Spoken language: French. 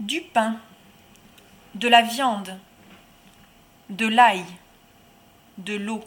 du pain, de la viande, de l'ail, de l'eau.